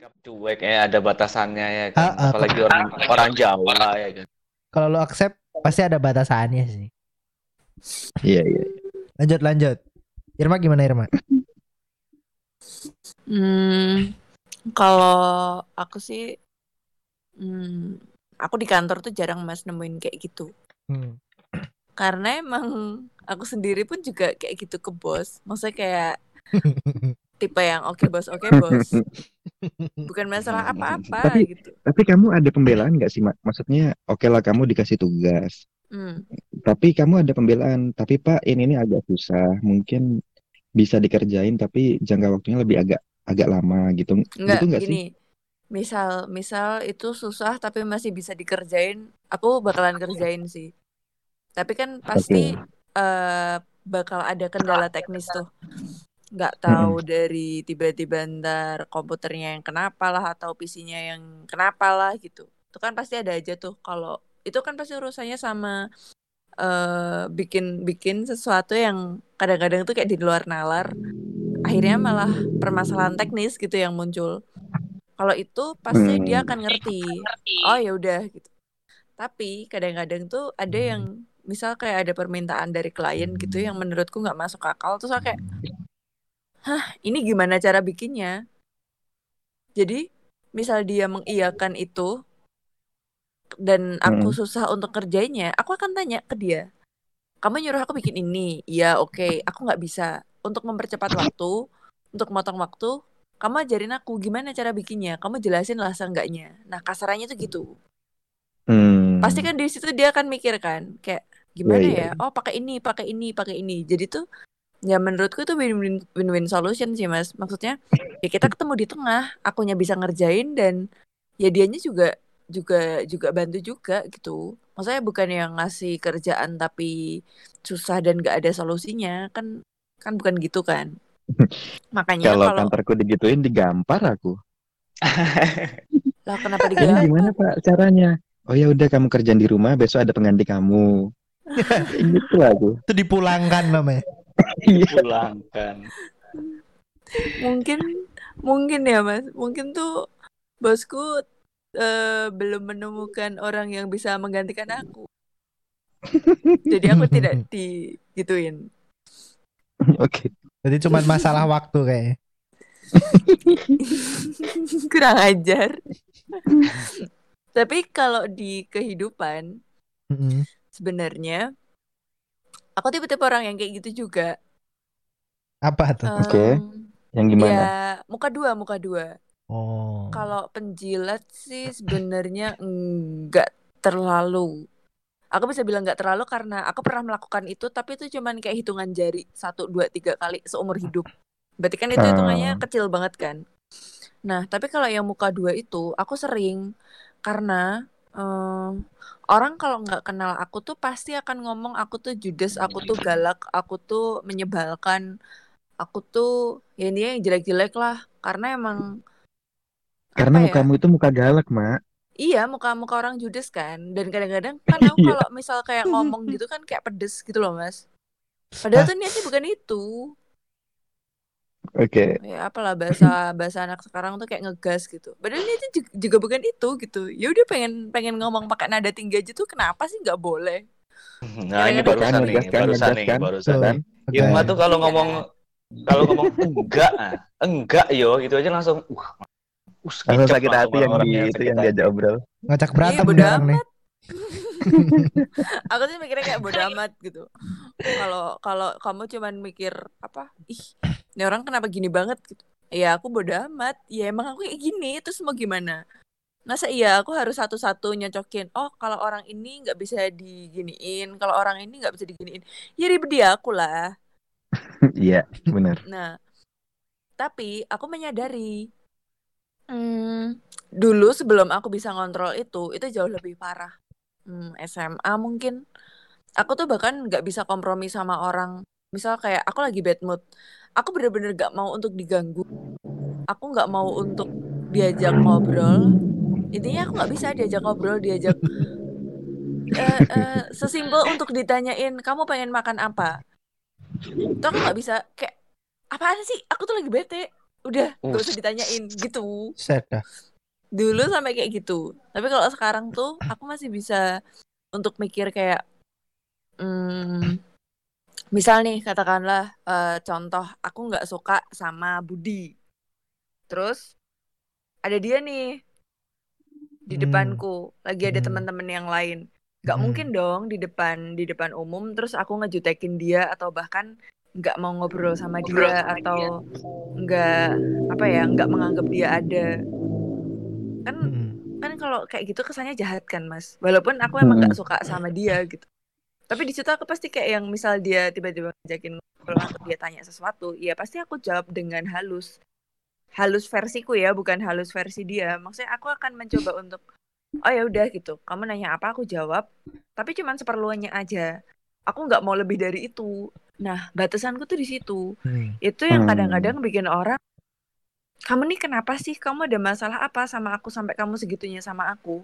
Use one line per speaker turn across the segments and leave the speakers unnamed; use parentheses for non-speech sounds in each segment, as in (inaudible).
sikap cuek ya ada batasannya ya kan.
Ah, ah.
Apalagi orang orang Jawa ya kan.
Kalau lo accept pasti ada batasannya sih.
Iya iya.
Lanjut lanjut. Irma gimana Irma?
Hmm, kalau aku sih, hmm, aku di kantor tuh jarang mas nemuin kayak gitu.
Hmm.
Karena emang aku sendiri pun juga kayak gitu ke bos. Maksudnya kayak (laughs) tipe yang oke bos, oke bos. (laughs) Bukan masalah apa-apa
Tapi-
gitu.
Tapi kamu ada pembelaan nggak sih, Mak? Maksudnya, oke lah kamu dikasih tugas,
Hmm.
tapi kamu ada pembelaan. Tapi Pak, ini ini agak susah, mungkin bisa dikerjain, tapi jangka waktunya lebih agak agak lama gitu.
Enggak,
Gitu sih?
gini. Misal, misal itu susah tapi masih bisa dikerjain, aku bakalan kerjain sih. Tapi kan pasti eh, bakal ada kendala teknis tuh. Nggak tahu dari tiba-tiba ntar komputernya yang kenapa lah atau PC-nya yang kenapa lah gitu. Itu kan pasti ada aja tuh kalau itu kan pasti urusannya sama eh bikin bikin sesuatu yang kadang-kadang tuh kayak di luar nalar. Akhirnya malah permasalahan teknis gitu yang muncul. Kalau itu pasti dia
Hmm.
akan ngerti. Oh ya udah gitu. Tapi kadang-kadang tuh ada yang misal kayak ada permintaan dari klien gitu yang menurutku nggak masuk akal terus kayak hah ini gimana cara bikinnya? Jadi misal dia mengiyakan itu dan aku
Hmm.
susah untuk kerjainnya aku akan tanya ke dia kamu nyuruh aku bikin ini? Iya oke. Aku nggak bisa. Untuk mempercepat waktu untuk motong waktu kamu ajarin aku gimana cara bikinnya. Kamu jelasin lah seenggaknya. Nah kasarannya tuh gitu.
Hmm.
pasti kan di situ dia akan mikir kan kayak gimana
Iya, iya.
ya? oh pakai ini pakai ini pakai ini. Jadi tuh ya menurutku itu win-win win-win solution sih mas maksudnya ya kita ketemu di tengah akunya bisa ngerjain dan ya dianya juga juga juga bantu juga gitu maksudnya bukan yang ngasih kerjaan tapi susah dan gak ada solusinya kan kan bukan gitu kan (laughs) makanya
Kalau
kalau
kantorku digituin digampar aku. (laughs)
lah kenapa
Ini
digampar
gimana Pak caranya? Oh ya udah kamu kerjaan di rumah, besok ada pengganti kamu. (laughs) Gitu aku.
Itu dipulangkan namanya.
Iya.
Pulangkan.
mungkin mungkin ya mas mungkin tuh bosku eh, belum menemukan orang yang bisa menggantikan aku jadi aku tidak (laughs) digituin
Oke.
Jadi cuma masalah waktu kayaknya. (laughs)
kurang ajar tapi kalau di kehidupan
Mm-mm.
sebenarnya aku tipe-tipe orang yang kayak gitu juga
Apa tuh?
Oke.
Em,
Yang gimana?
ya muka dua muka dua
Oh.
Kalau penjilat sih sebenarnya enggak terlalu. Aku bisa bilang enggak terlalu karena aku pernah melakukan itu, tapi itu cuman kayak hitungan jari satu dua tiga kali seumur hidup. Berarti kan itu hitungannya
Ah.
kecil banget kan. Nah, tapi kalau yang muka dua itu aku sering karena em, orang kalau nggak kenal aku tuh pasti akan ngomong aku tuh judes, aku tuh galak, aku tuh menyebalkan, aku tuh ya ini yang jelek-jelek lah. Karena emang
Karena
ya?
mukamu itu muka galak, Mak.
Iya, muka-muka orang judes kan. Dan kadang-kadang kan (laughs) aku
Iya.
kalau misal kayak ngomong gitu kan kayak pedes gitu loh, Mas. Padahal tuh niatnya bukan itu.
Oke.
Ya apalah bahasa bahasa anak sekarang tuh kayak ngegas gitu. Padahal ju- juga bukan itu gitu. Ya udah pengen pengen ngomong pakai nada tinggi aja tuh kenapa sih nggak boleh?
Nah, ini barusan
kan
nih,
ngegas kan,
barusan
ngegas
nih,
kan.
barusan.
Tuh.
Kan?
Irma tuh kalau
Iya.
ngomong kalau ngomong (laughs) enggak, ah, enggak yo, gitu aja langsung wah, us,
Langsung sakit hati yang gitu
sakit
yang diajak obrol.
ngajak
Iya,
berantem
bodo
nih nih. (laughs)
Aku sih mikirnya kayak bodo (laughs) amat gitu. Kalau kalau kamu cuman mikir apa? Ih, ini orang kenapa gini banget gitu. Ya aku bodo amat. Ya emang aku kayak gini, terus mau gimana? Masa iya aku harus satu-satu nyocokin. Oh, kalau orang ini nggak bisa diginiin, kalau orang ini nggak bisa diginiin. Ya ribet dia aku lah. (laughs)
Iya, benar.
Nah, tapi aku menyadari hmm, dulu sebelum aku bisa ngontrol itu, itu jauh lebih parah. Hmm, SMA mungkin. Aku tuh bahkan nggak bisa kompromi sama orang. Misal kayak aku lagi bad mood. Aku bener-bener gak mau untuk diganggu. Aku nggak mau untuk diajak ngobrol. Intinya aku nggak bisa diajak ngobrol, diajak (laughs) eh, eh, sesimpel untuk ditanyain kamu pengen makan apa. Itu aku nggak bisa kayak apaan sih? Aku tuh lagi bete. udah gak
Uh.
usah ditanyain gitu dulu sampai kayak gitu tapi kalau sekarang tuh aku masih bisa untuk mikir kayak hmm, misal nih katakanlah eh, contoh aku nggak suka sama Budi terus ada dia nih di
Hmm.
depanku lagi ada
Hmm.
teman-teman yang lain nggak
Hmm.
mungkin dong di depan di depan umum terus aku ngejutekin dia atau bahkan nggak mau ngobrol sama dia atau nggak apa ya nggak menganggap dia ada kan
Mm-mm.
kan kalau kayak gitu kesannya jahat kan mas walaupun aku emang nggak suka sama dia gitu tapi di situ aku pasti kayak yang misal dia tiba-tiba ngajakin ngobrol atau dia tanya sesuatu ya pasti aku jawab dengan halus. Halus versiku ya bukan halus versi dia. Maksudnya aku akan mencoba untuk oh ya udah gitu. Kamu nanya apa aku jawab. Tapi cuman seperlunya aja. Aku nggak mau lebih dari itu. Nah batasanku tuh di situ.
Hmm.
itu yang
Hmm.
kadang-kadang bikin orang kamu nih kenapa sih? Kamu ada masalah apa sama aku sampai kamu segitunya sama aku?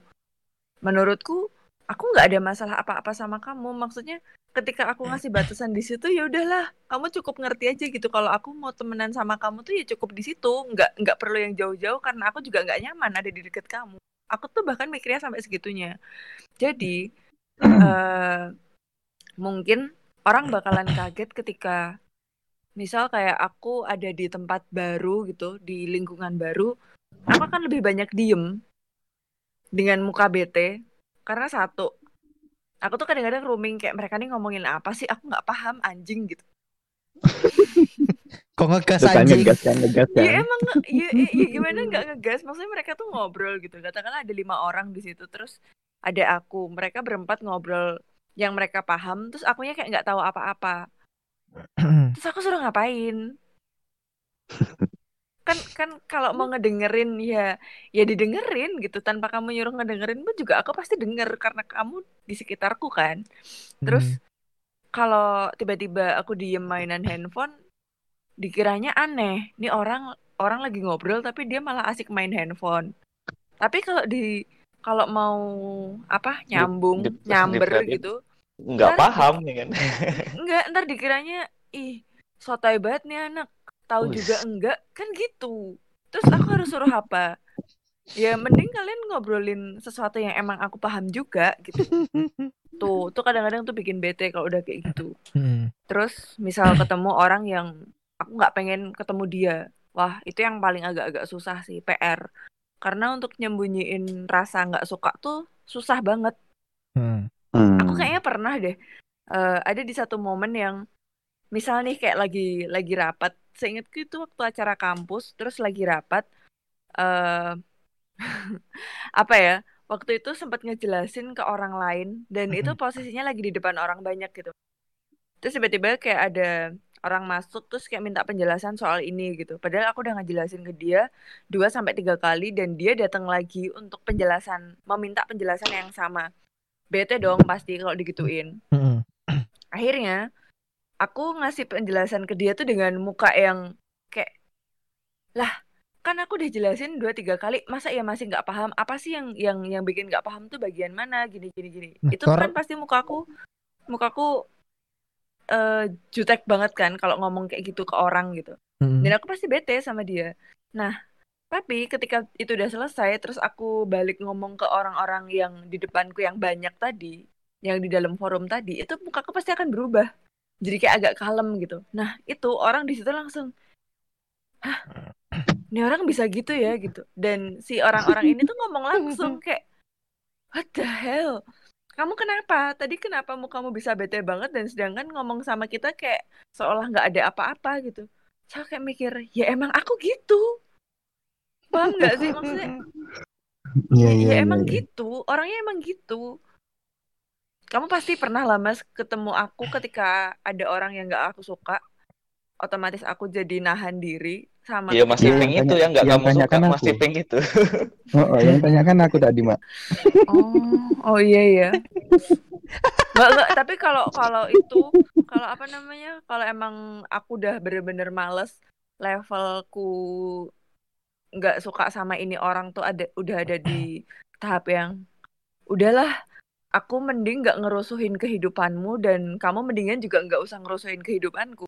Menurutku aku nggak ada masalah apa-apa sama kamu. Maksudnya ketika aku ngasih batasan di situ ya udahlah kamu cukup ngerti aja gitu. Kalau aku mau temenan sama kamu tuh ya cukup di situ. Nggak nggak perlu yang jauh-jauh karena aku juga nggak nyaman ada di deket kamu. Aku tuh bahkan mikirnya sampai segitunya. Jadi eh mungkin orang bakalan kaget ketika misal kayak aku ada di tempat baru gitu di lingkungan baru aku akan lebih banyak diem dengan muka bete karena satu aku tuh kadang-kadang rooming kayak mereka nih ngomongin apa sih? Aku nggak paham anjing gitu. (laughs)
Kok ngegas anjing?
ngegas kan, ngegas kan.
ya emang ya, ya- ya gimana nggak ngegas? Maksudnya mereka tuh ngobrol gitu. Katakanlah ada lima orang di situ terus ada aku. Mereka berempat ngobrol yang mereka paham terus akunya kayak nggak tahu apa-apa. (clears throat) Terus aku suruh ngapain (laughs) kan kan kalau mau ngedengerin ya ya didengerin gitu. Tanpa kamu nyuruh ngedengerin pun juga aku pasti denger karena kamu di sekitarku kan. Terus kalau tiba-tiba aku diem mainan handphone dikiranya aneh. Nih orang orang lagi ngobrol tapi dia malah asik main handphone. Tapi kalau di kalau mau apa nyambung
di-
nyamber
dipelajari.
gitu
nggak
Ntar-
paham ya kan?
Enggak ntar dikiranya ih sotoy banget nih anak tahu
Wih.
juga enggak kan gitu terus aku harus suruh apa ya mending kalian ngobrolin sesuatu yang emang aku paham juga gitu (laughs) tuh tuh kadang-kadang tuh bikin bete kalau udah kayak gitu
Hmm.
terus misal ketemu orang yang aku nggak pengen ketemu dia wah itu yang paling agak-agak susah sih PR karena untuk nyembunyiin rasa nggak suka tuh susah banget
Hmm.
Hmm.
aku kayaknya pernah deh eh, ada di satu momen yang misal nih kayak lagi lagi rapat. Seingatku itu waktu acara kampus terus lagi rapat eh (laughs) apa ya waktu itu sempat ngejelasin ke orang lain dan itu posisinya lagi di depan orang banyak gitu. Terus tiba-tiba kayak ada orang masuk terus kayak minta penjelasan soal ini gitu. Padahal aku udah ngejelasin ke dia dua sampai tiga kali dan dia datang lagi untuk penjelasan meminta penjelasan yang sama. Bete dong pasti kalau digituin. Akhirnya aku ngasih penjelasan ke dia tuh dengan muka yang kayak lah kan aku udah jelasin dua tiga kali masa ya masih nggak paham? Apa sih yang yang yang bikin nggak paham tuh bagian mana? Gini gini gini.
Nah,
itu kan pasti mukaku mukaku eh jutek banget kan kalau ngomong kayak gitu ke orang gitu.
Hmm.
dan aku pasti bete sama dia. Nah tapi ketika itu udah selesai terus aku balik ngomong ke orang-orang yang di depanku yang banyak tadi yang di dalam forum tadi itu mukaku pasti akan berubah jadi kayak agak kalem gitu. Nah itu orang di situ langsung hah? Ini orang bisa gitu ya? Gitu. Dan si orang-orang ini tuh ngomong langsung (laughs) kayak what the hell? Kamu kenapa? Tadi kenapa mukamu bisa bete banget dan sedangkan ngomong sama kita kayak seolah nggak ada apa-apa gitu. Saya kayak mikir ya emang aku gitu. Paham nggak sih? Maksudnya (laughs)
Iya,
ya,
iya,
ya
iya,
emang
iya.
gitu orangnya emang gitu kamu pasti pernah lah mas ketemu aku ketika ada orang yang nggak aku suka otomatis aku jadi nahan diri sama
Iya Mas
ketika-
Iping
Yang
itu yang nggak
yang
kamu suka
tanyakan
Mas
aku.
Iping itu. (laughs)
Oh, oh, yang tanyakan aku tadi, Mak.
Oh, oh iya iya. Nggak, nggak, tapi kalau kalau itu kalau apa namanya? Kalau emang aku udah bener-bener males levelku nggak suka sama ini orang tuh ada udah ada di tahap yang udahlah aku mending nggak ngerusuhin kehidupanmu dan kamu mendingan juga nggak usah ngerusuhin kehidupanku.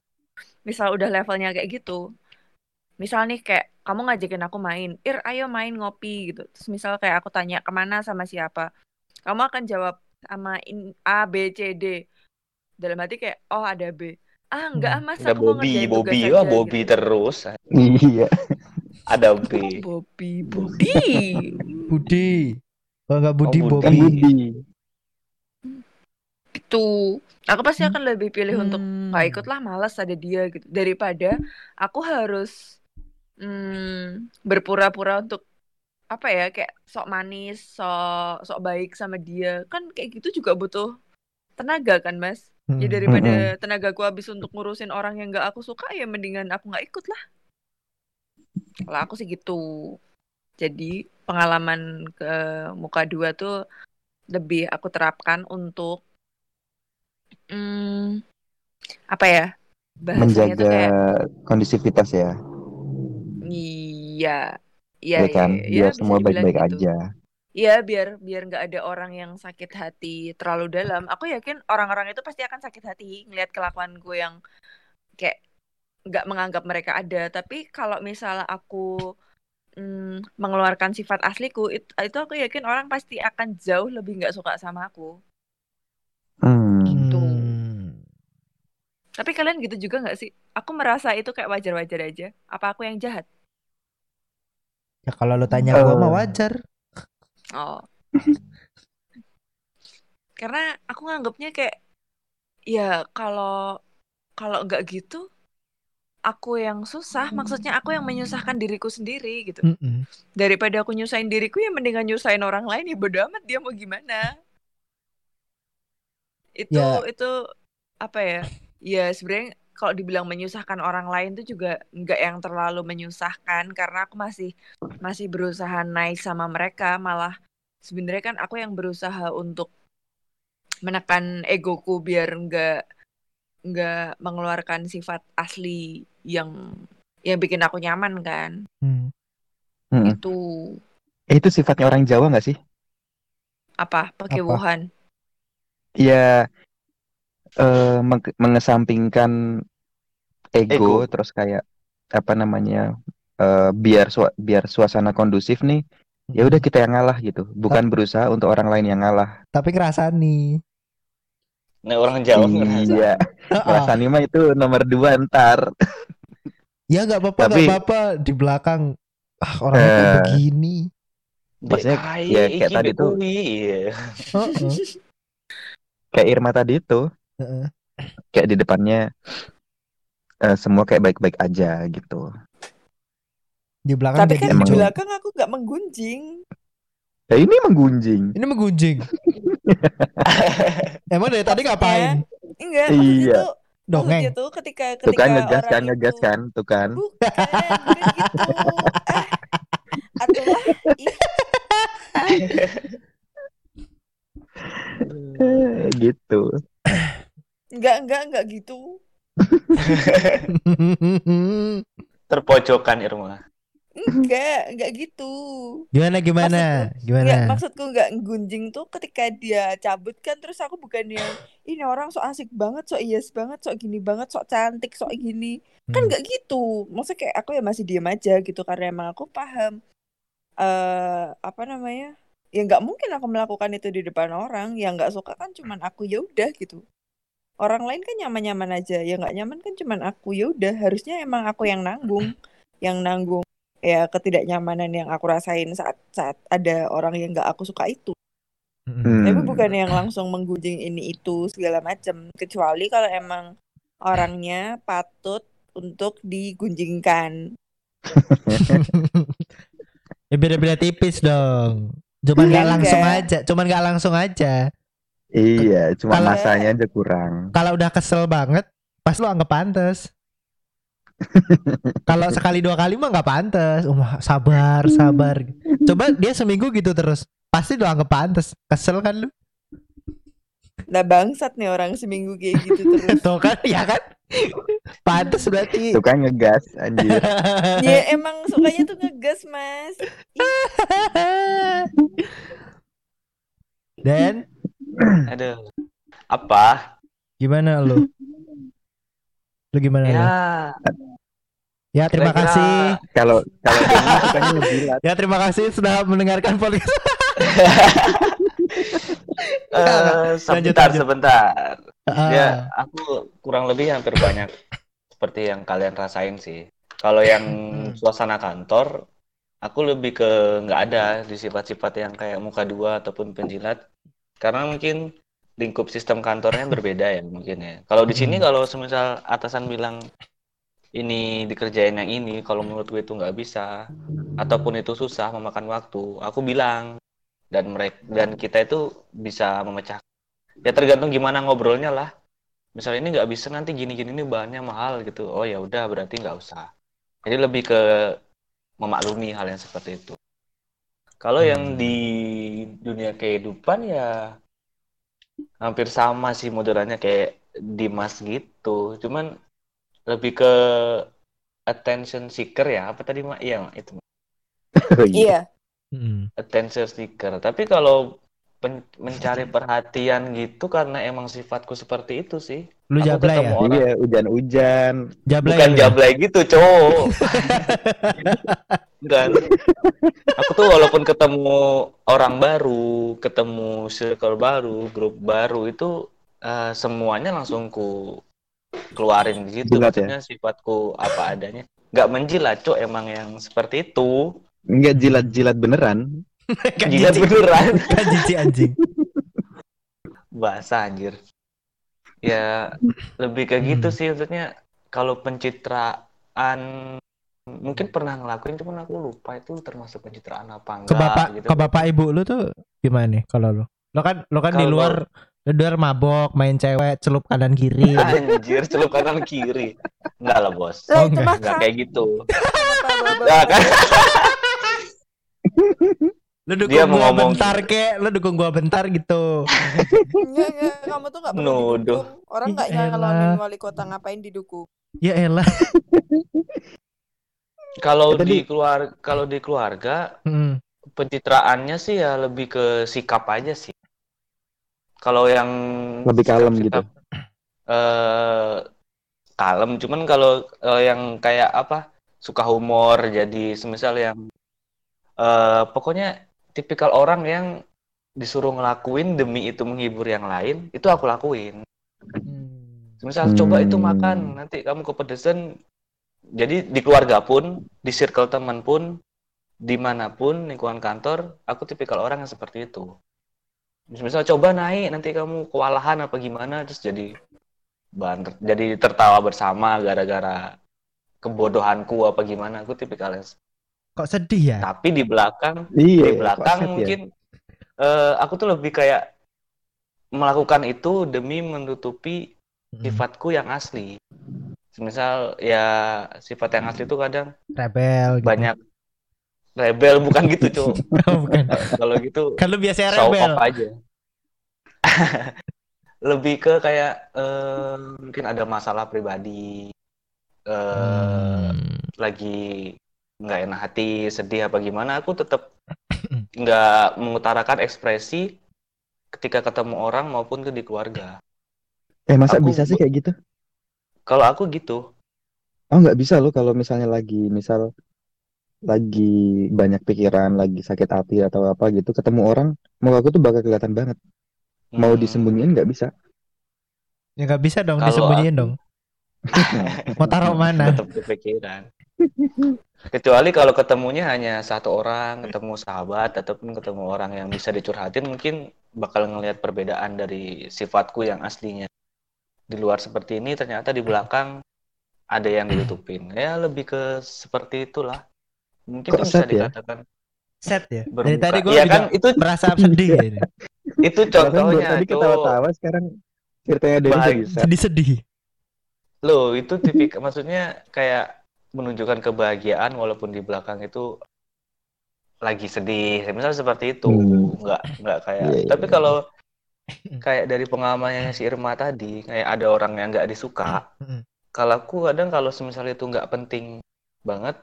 Misal udah levelnya kayak gitu. misal nih kayak kamu ngajakin aku main, Ir ayo main ngopi gitu. Terus misal kayak aku tanya ke mana sama siapa, kamu akan jawab sama in, A B C D. Dalam hati kayak oh ada B. Ah enggak ah mas
Ada
aku mau
Bobby,
ngerjain
Bobby,
aja,"
Bobby
gitu.
terus.
Iya.
Ada (laughs) B.
Oh, Bobby, Bobby.
Budi. Kalau nggak Budi,
Oh,
Bobby.
Budi.
Itu. Aku pasti akan lebih pilih untuk
Hmm.
nggak ikut lah malas ada dia gitu daripada aku harus hmm, berpura-pura untuk apa ya kayak sok manis sok sok baik sama dia kan kayak gitu juga butuh tenaga kan mas ya
Mm-mm.
daripada tenagaku habis untuk ngurusin orang yang nggak aku suka ya mendingan aku nggak ikut lah kalau aku sih gitu jadi pengalaman ke muka dua tuh lebih aku terapkan untuk hmm, apa ya bahasanya tuh
Menjaga
kayak
kondisivitas ya.
iya
Ya,
iya
kan?
iya,
Biar
bisa
semua baik-baik
gitu.
aja.
Iya, biar biar nggak ada orang yang sakit hati terlalu dalam. Aku yakin orang-orang itu pasti akan sakit hati ngelihat kelakuanku yang kayak nggak menganggap mereka ada. Tapi kalau misalnya aku mm, mengeluarkan sifat asliku, itu, itu aku yakin orang pasti akan jauh lebih nggak suka sama aku.
Hmm.
Tapi kalian gitu juga nggak sih? Aku merasa itu kayak wajar-wajar aja. Apa aku yang jahat?
Ya kalau lu tanya gua
Eh.
mah wajar.
Oh. Karena aku nganggapnya kayak ya kalau kalau nggak gitu aku yang susah, maksudnya aku yang menyusahkan diriku sendiri gitu.
Mm-mm.
Daripada aku nyusahin diriku ya mendingan nyusahin orang lain ya bodo amat dia mau gimana. Itu
Ya.
itu apa ya? Ya sebenarnya kalau dibilang menyusahkan orang lain tuh juga nggak yang terlalu menyusahkan karena aku masih masih berusaha naik sama mereka. Malah sebenarnya kan aku yang berusaha untuk menekan egoku biar nggak nggak mengeluarkan sifat asli yang yang bikin aku nyaman kan.
Hmm.
Hmm.
itu
Eh, itu sifatnya orang Jawa nggak sih?
apa? Pekewuhan
Ya eh, meng- mengesampingkan ego,
Ego.
terus kayak apa namanya eh, biar sua- biar suasana kondusif nih ya udah kita yang ngalah gitu bukan berusaha untuk orang lain yang ngalah
Tapi ngerasani.
Nah orang Jawa ngerasa. (laughs)
iya
Heeh.
ngerasani mah itu nomor dua ntar (laughs)
Ya nggak apa-apa, nggak
Tapi-
apa-apa di belakang. Ah orangnya kayak
Eh.
begini.
Maksudnya, ya, kayak tadi tuh.
iya.
Kayak Irma tadi itu Kayak di depannya eh, semua kayak baik-baik aja gitu
Di belakang
tapi kan di
Emang-
hijau.
belakang aku nggak menggunjing
ya ini menggunjing
Ini menggunjing. (laughs) Emang dari tadi ngapain?
enggak maksudnya
Iya.
tuh
Dongeng.
maksudnya tuh ketika
tuh
ketika
kan ngegas
orang
kan ngegas
itu-
kan tuh kan
bukan gitu eh atulah
Eh, gitu
enggak enggak enggak gitu (laughs)
Terpojokan Irma.
enggak enggak gitu
gimana gimana?
Enggak,
Gimana?
maksudku nggak gunjing tuh ketika dia cabut kan terus aku bukannya ini orang sok asik banget, sok yes banget, sok gini banget, sok cantik, sok gini. Kan
Hmm.
nggak gitu. Maksudnya kayak aku ya masih diam aja gitu karena emang aku paham eh apa namanya? Ya nggak mungkin aku melakukan itu di depan orang. Yang nggak suka kan cuman aku ya udah gitu. Orang lain kan nyaman-nyaman aja. Ya nggak nyaman kan cuman aku ya udah. Harusnya emang aku yang nanggung, yang nanggung ya ketidaknyamanan yang aku rasain saat saat ada orang yang nggak aku suka itu.
Mm-mm.
Tapi
Hmm.
bukan yang langsung menggunjing ini itu segala macam. Kecuali kalau emang orangnya patut untuk digunjingkan. (laughs)
ya beda-beda tipis dong. Cuman nggak
Iya,
langsung
enggak.
aja, cuman nggak langsung aja.
Iya cuma
Kalau-
masanya aja kurang
Kalau udah kesel banget, pas lu anggap pantes. (laughs) Kalau sekali dua kali mah nggak pantes. Oh, mah, sabar, sabar. Coba dia seminggu gitu terus, pasti lu anggap pantes. Kesel kan lu?
Nah bangsat nih orang seminggu kayak gitu terus. (laughs)
Tuh kan, ya kan? Pantes berarti.
tuh kan ngegas anjir (laughs)
ya emang sukanya tuh ngegas mas.
Dan (clears throat)
Aduh. Apa?
gimana lu? Lu gimana lu?
Ya,
Ya terima
Kira-kira-
kasih.
Kalau kalau ngejilat.
Ya terima kasih sudah mendengarkan podcast. (laughs)
Eh,
Lanjut,
sebentar,
lanjut.
sebentar.
Ah,
Ya, aku kurang lebih hampir banyak seperti yang kalian rasain sih. Kalau yang
Hmm.
suasana kantor, aku lebih ke nggak ada di sifat-sifat yang kayak muka dua ataupun penjilat. Karena mungkin lingkup sistem kantornya berbeda ya mungkin ya. Kalau di sini
Hmm.
kalau semisal atasan bilang ini dikerjain yang ini, kalau menurut gue itu nggak bisa, ataupun itu susah memakan waktu, aku bilang dan mereka dan kita itu bisa memecah. Ya tergantung gimana ngobrolnya lah. Misalnya ini nggak bisa nanti gini-gini ini bahannya mahal gitu. Oh ya udah berarti nggak usah. Jadi lebih ke memaklumi hal yang seperti itu. Kalau yang
Hmm.
Di dunia kehidupan ya hampir sama sih modelannya kayak Dimas gitu. Cuman lebih ke attention seeker ya. Apa tadi Mak? Iya, Mak, itu. Mak.
Oh, (laughs) iya.
Iya.
mm.
Attention seeker. Tapi kalau pen- mencari perhatian gitu karena emang sifatku seperti itu sih.
Lu
ketemu
ya?
orang-
Iya, hujan-hujan.
Jablay
Bukan
ya?
jablay gitu, cowok. (laughs) Bukan. Aku tuh walaupun ketemu orang baru, ketemu circle baru, grup baru itu eh, semuanya langsung ku keluarin di situ.
Jilat ya?
Maksudnya sifatku apa adanya. Nggak menjilat, cok. Emang yang seperti itu.
Enggak jilat-jilat beneran. (laughs)
Jilat beneran. (laughs)
Kan jijik anjing.
Bahasa anjir. Ya, lebih ke gitu
Hmm.
sih maksudnya. Kalau pencitraan mungkin pernah ngelakuin cuman aku lupa itu termasuk pencitraan apa
Ke
enggak
bapak
gitu.
ke bapak ibu lu tuh gimana nih kalau lu? Lo kan lo kan di
Kalau-
luar lu di luar mabok, main cewek, celup kanan kiri. (laughs)
Anjir, celup kanan kiri. Enggak lah, Bos.
Oh, enggak.
Enggak kayak gitu.
kenapa bapak
Enggak kan?
Lu dukung
Dia mau
gua
ngomong
bentar kek, lu dukung gua bentar gitu. (laughs)
Enggak, enggak, kamu tuh enggak perlu
Nuduh.
didukung. Orang enggak
Elah.
nyalonin wali kota ngapain didukung.
Ya elah. (laughs)
Kalau
Ya,
di keluar kalau di keluarga
Mm.
pencitraannya sih ya lebih ke sikap aja sih. Kalau yang
Lebih kalem gitu.
eh kalem, cuman kalau eh, yang kayak apa suka humor, jadi semisal yang eh pokoknya tipikal orang yang disuruh ngelakuin demi itu menghibur yang lain, itu aku lakuin. Misal coba itu
Hmm.
makan, nanti kamu kepedesan. Jadi di keluarga pun, di circle teman pun, di mana pun lingkungan kantor, aku tipikal orang yang seperti itu. Misal coba naik, nanti kamu kewalahan apa gimana, terus jadi bahan, ter- jadi tertawa bersama gara-gara kebodohanku apa gimana. Aku tipikal yang.
Kok sedih ya?
Tapi di belakang,
Iya,
di belakang
ya?
mungkin eh, aku tuh lebih kayak melakukan itu demi menutupi
Mm.
sifatku yang asli. Misal ya sifat yang asli itu kadang
rebel gitu.
banyak rebel bukan gitu cuy.
Oh, (laughs) bukan.
Kalau gitu
Kan lu biasanya
show
rebel.
off aja. (laughs) Lebih ke kayak eh, mungkin ada masalah pribadi, eh,
Hmm.
lagi nggak enak hati, sedih apa gimana, aku tetap (clears throat) nggak mengutarakan ekspresi ketika ketemu orang maupun ke di keluarga.
Eh masa
Aku-
bisa sih kayak gitu?
Kalau aku gitu,
Oh nggak bisa loh kalau misalnya lagi misal lagi banyak pikiran, lagi sakit hati atau apa gitu, ketemu orang, muka aku tuh bakal kelihatan banget. Mau
hmm,
disembunyiin nggak bisa.
Ya nggak bisa dong
Kalau
disembunyiin
aku-
dong. (laughs) Mau taruh mana?
tetap kepikiran. Kecuali kalau ketemunya hanya satu orang, ketemu sahabat ataupun ketemu orang yang bisa dicurhatin, mungkin bakal ngelihat perbedaan dari sifatku yang aslinya. Di luar seperti ini, ternyata di belakang ada yang ditutupin. Ya lebih ke seperti itulah. Mungkin
Kok
itu bisa
set ya?
dikatakan
Set ya. Dari
bermuka.
tadi gue juga
kan itu
merasa sedih ya ini. (laughs)
itu
baru
contohnya
tadi ketawa-tawa sekarang ceritanya Denny
Baik.
bisa.
Sedih-sedih.
Loh, itu tipik maksudnya kayak menunjukkan kebahagiaan walaupun di belakang itu lagi sedih. Misal seperti itu,
Hmm.
nggak nggak kayak.
Iya, iya,
Tapi
iya.
kalau (laughs) kayak dari pengalamannya si Irma tadi, kayak ada orang yang nggak disuka.
Mm.
Kalau aku kadang kalau misalnya itu nggak penting banget,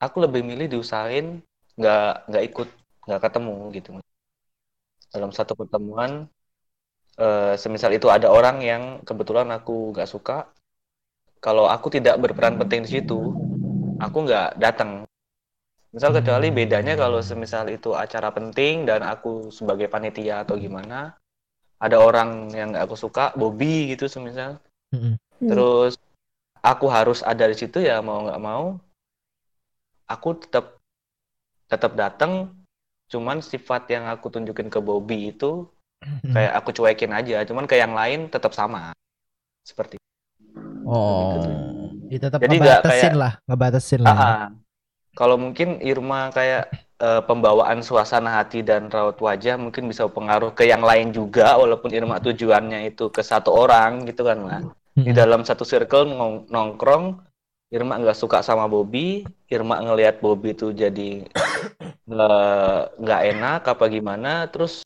aku lebih milih diusahain nggak nggak ikut, nggak ketemu gitu. Dalam satu pertemuan, eh, semisal itu ada orang yang kebetulan aku nggak suka, kalau aku tidak berperan penting di situ, aku nggak datang misal
Hmm.
kecuali bedanya kalau semisal itu acara penting dan aku sebagai panitia atau gimana ada orang yang nggak aku suka Bobby gitu semisal.
Hmm.
terus aku harus ada di situ ya mau nggak mau aku tetap tetap datang cuman sifat yang aku tunjukin ke Bobby itu
Mm-mm.
kayak aku cuekin aja cuman ke yang lain tetap sama seperti
Oh, ya tetap
Jadi nggak
ngebatasin
kayak-
lah, ngebatasin lah.
Ah, ah. kalau mungkin Irma kayak eh, pembawaan suasana hati dan raut wajah mungkin bisa pengaruh ke yang lain juga walaupun Irma tujuannya itu ke satu orang gitu kan lah di dalam satu circle nong- nongkrong Irma nggak suka sama Bobby Irma ngelihat Bobby itu jadi nggak nggak enak apa gimana terus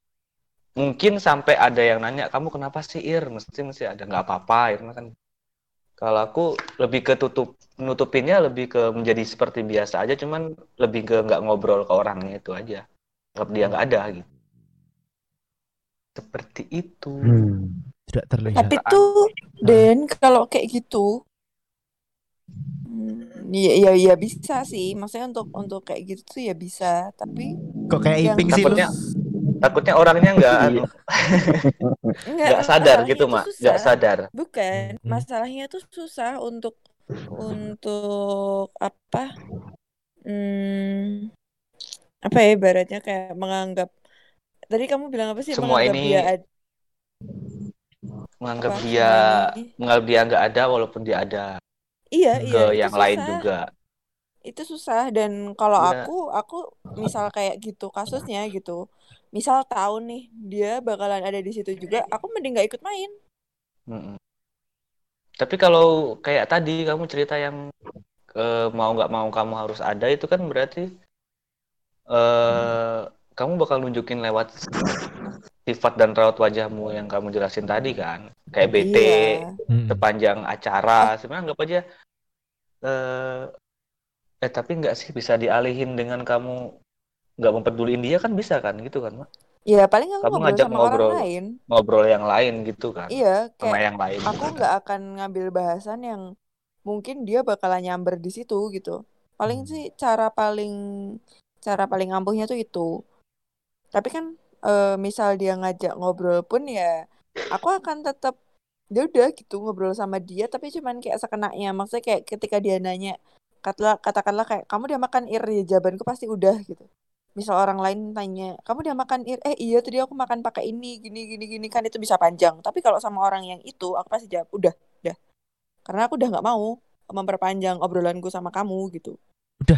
mungkin sampai ada yang nanya kamu kenapa sih Ir? Mesti mesti ada. Nggak apa-apa Irma kan kalau aku lebih ke tutup nutupinnya lebih ke menjadi seperti biasa aja cuman lebih ke nggak ngobrol ke orangnya itu aja anggap dia nggak ada gitu seperti itu
Hmm.
Tidak terlihat.
Tapi tuh Den kalau kayak gitu hmm, ya ya ya bisa sih. Maksudnya untuk untuk kayak gitu tuh ya bisa, tapi
Kok kayak
yang
Iping sih lu?
Takutnya- orangnya nggak
Iya.
anu, (laughs)
enggak,
nggak sadar gitu mak nggak sadar
Bukan,
Hmm.
masalahnya tuh susah untuk untuk apa? Hmm, apa ya ibaratnya kayak menganggap tadi kamu bilang apa sih
Semua
menganggap
ini
dia ad-
menganggap
Apa,
dia menganggap dia nggak ada walaupun dia ada
iya iya
ke
itu
yang lain
susah.
juga
itu susah dan kalau
Iya.
aku aku misal kayak gitu kasusnya gitu misal tahu nih dia bakalan ada di situ juga aku mending nggak ikut main
Mm-mm. Tapi kalau kayak tadi kamu cerita yang eh, mau nggak mau kamu harus ada itu kan berarti eh kamu bakal nunjukin lewat sifat dan raut wajahmu yang kamu jelasin tadi kan, kayak bete
iya
sepanjang acara. Sebenarnya anggap aja eh eh tapi nggak sih bisa dialihin dengan kamu nggak mempeduliin dia kan bisa kan gitu kan, Mak?
ya paling aku
Kamu
ngobrol
ngajak
sama
ngobrol.
orang lain
ngobrol yang lain gitu kan,
iya
sama
kayak
yang lain.
aku nggak akan ngambil bahasan yang mungkin dia bakalan nyamber di situ gitu paling sih cara paling cara paling ampuhnya tuh itu tapi kan eh, misal dia ngajak ngobrol pun ya aku akan tetap ya udah gitu ngobrol sama dia tapi cuman kayak sekenanya maksudnya kayak ketika dia nanya katakanlah katakanlah kayak kamu udah makan ir ya jawabanku pasti udah gitu misal orang lain tanya kamu udah makan ir eh iya tadi aku makan pakai ini gini gini gini. Kan itu bisa panjang. Tapi kalau sama orang yang itu aku pasti jawab udah udah. Karena aku udah nggak mau memperpanjang obrolanku sama kamu gitu.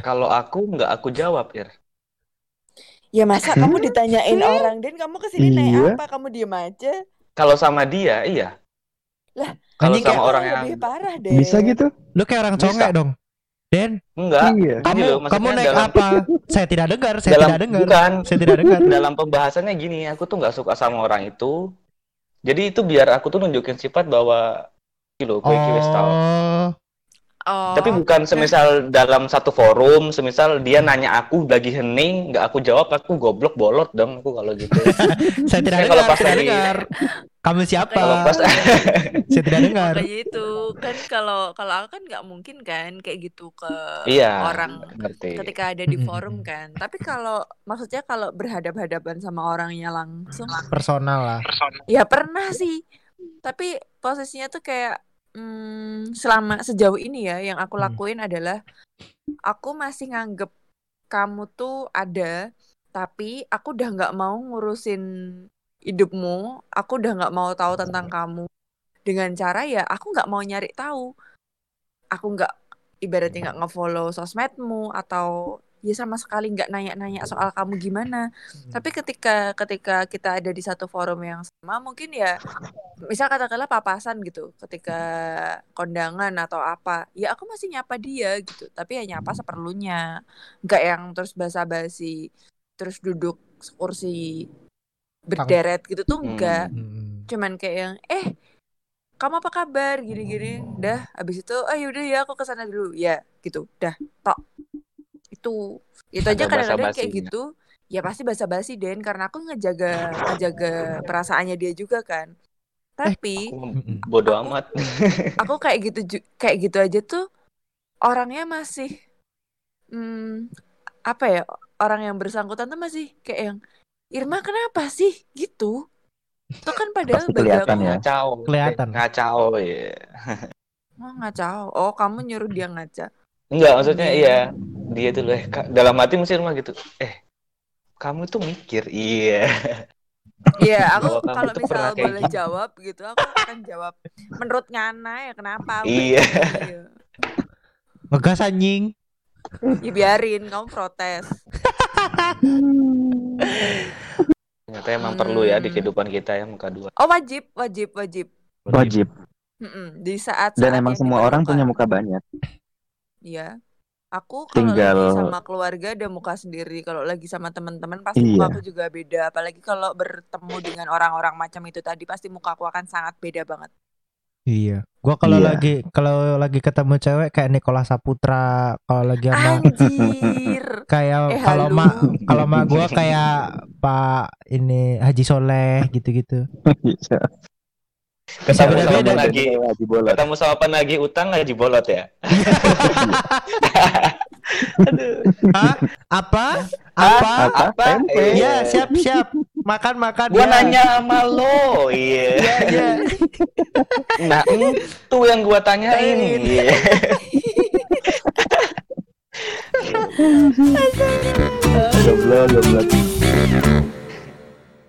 Kalau aku nggak aku jawab, Ir.
ya masa kamu ditanyain orang dan kamu ke sini
Iya.
naik apa? Kamu diem aja.
Kalau sama dia, iya.
Lah,
kalau sama
kayak-
orang yang
lebih parah deh
Bisa gitu?
Lu kayak orang congek dong. Den,
enggak,
Iya.
Kamu
loh,
kamu
maksudnya
naik
dalam-
apa? Saya tidak dengar, saya
dalam
tidak dengar.
bukan
Saya tidak dengar.
dalam pembahasannya gini, aku tuh nggak suka sama orang itu. Jadi itu biar aku tuh nunjukin sifat bahwa kilo gue iki wis tau.
Oh,
oh
Tapi bukan semisal dalam satu forum, semisal dia nanya aku lagi hening, nggak aku jawab, aku goblok bolot dong aku kalau gitu. (laughs)
saya tidak
Ya, kalau
dengar,
pas
tidak
lagi-
dengar. Kamu siapa?
kalau pas (laughs)
Saya tidak dengar.
makanya itu kan kalau kalau aku kan nggak mungkin kan kayak gitu ke
iya,
orang
ngerti.
ketika ada di forum kan tapi kalau maksudnya kalau berhadap-hadapan sama orangnya langsung
Personal lah.
ya pernah sih tapi posisinya tuh kayak hmm, selama sejauh ini ya yang aku
Hmm.
lakuin adalah aku masih nganggep kamu tuh ada tapi aku udah nggak mau ngurusin hidupmu aku udah nggak mau tahu tentang kamu dengan cara ya aku nggak mau nyari tahu aku nggak ibaratnya nggak ngefollow sosmedmu atau ya sama sekali nggak nanya-nanya soal kamu gimana. Tapi ketika ketika kita ada di satu forum yang sama mungkin ya misal katakanlah papasan gitu ketika kondangan atau apa ya aku masih nyapa dia gitu. Tapi ya nyapa seperlunya. Nggak yang terus basa-basi terus duduk kursi berderet gitu tuh
Hmm.
enggak
Hmm.
cuman kayak yang eh kamu apa kabar? gini-gini. Dah. Habis itu oh yaudah ya aku ke sana dulu. Ya gitu. Dah tok itu itu aja
Ada
kadang-kadang kayak gitu ya pasti basa-basi Den karena aku ngejaga ngejaga perasaannya dia juga kan tapi
Aku
Mm-mm.
bodoh amat. (laughs)
aku kayak gitu kayak gitu aja tuh orangnya masih hmm, apa ya orang yang bersangkutan tuh masih kayak yang Irma kenapa sih gitu itu kan padahal
Pasti
bagi
kelihatan
aku
ya.
Ngacau.
Kelihatan.
Eh, Ngacau ya.
oh ngacau oh kamu nyuruh dia ngaca
Enggak, maksudnya
Iya.
Iya. Dia tuh eh Kak, dalam hati mesti rumah gitu. Eh, kamu tuh mikir. Iya.
Iya, (laughs) aku
Bahwa kamu
kalau misal boleh
gitu.
jawab gitu, aku akan jawab menurut Ngana ya kenapa?
Iya.
iya.
Ngegas anjing.
Ya biarin, kamu protes.
Ternyata emang perlu ya di
Hmm.
kehidupan kita ya muka dua.
Oh wajib, wajib, wajib.
Wajib.
Mm-mm, Di saat
Dan emang semua orang punya muka banyak.
Iya. Aku kalau
Tinggal-
lagi sama keluarga ada muka sendiri. Kalau lagi sama teman-teman pasti
Iya.
muka aku juga beda. Apalagi kalau bertemu dengan orang-orang macam itu tadi pasti muka aku akan sangat beda banget.
Iya. Gua kalau
Iya.
lagi kalau lagi ketemu cewek kayak Nikola Saputra, kalau lagi sama
Anjir. (laughs)
kayak
Eh,
kalau mak kalau mak gua kayak (laughs) Pak ini Haji Soleh gitu-gitu.
Bisa.
Ketemu sama
bola.
ketemu sama penagih utang lagi bolot ya. (laughs)
Hah? Apa?
Hah?
Apa?
Apa? Tempe.
Iya, siap siap. Makan makan.
Gua
ya.
nanya sama lo. Iya.
Iya, iya.
Nah, itu yang gua tanyain. Iya. (laughs)
Goblok, goblok.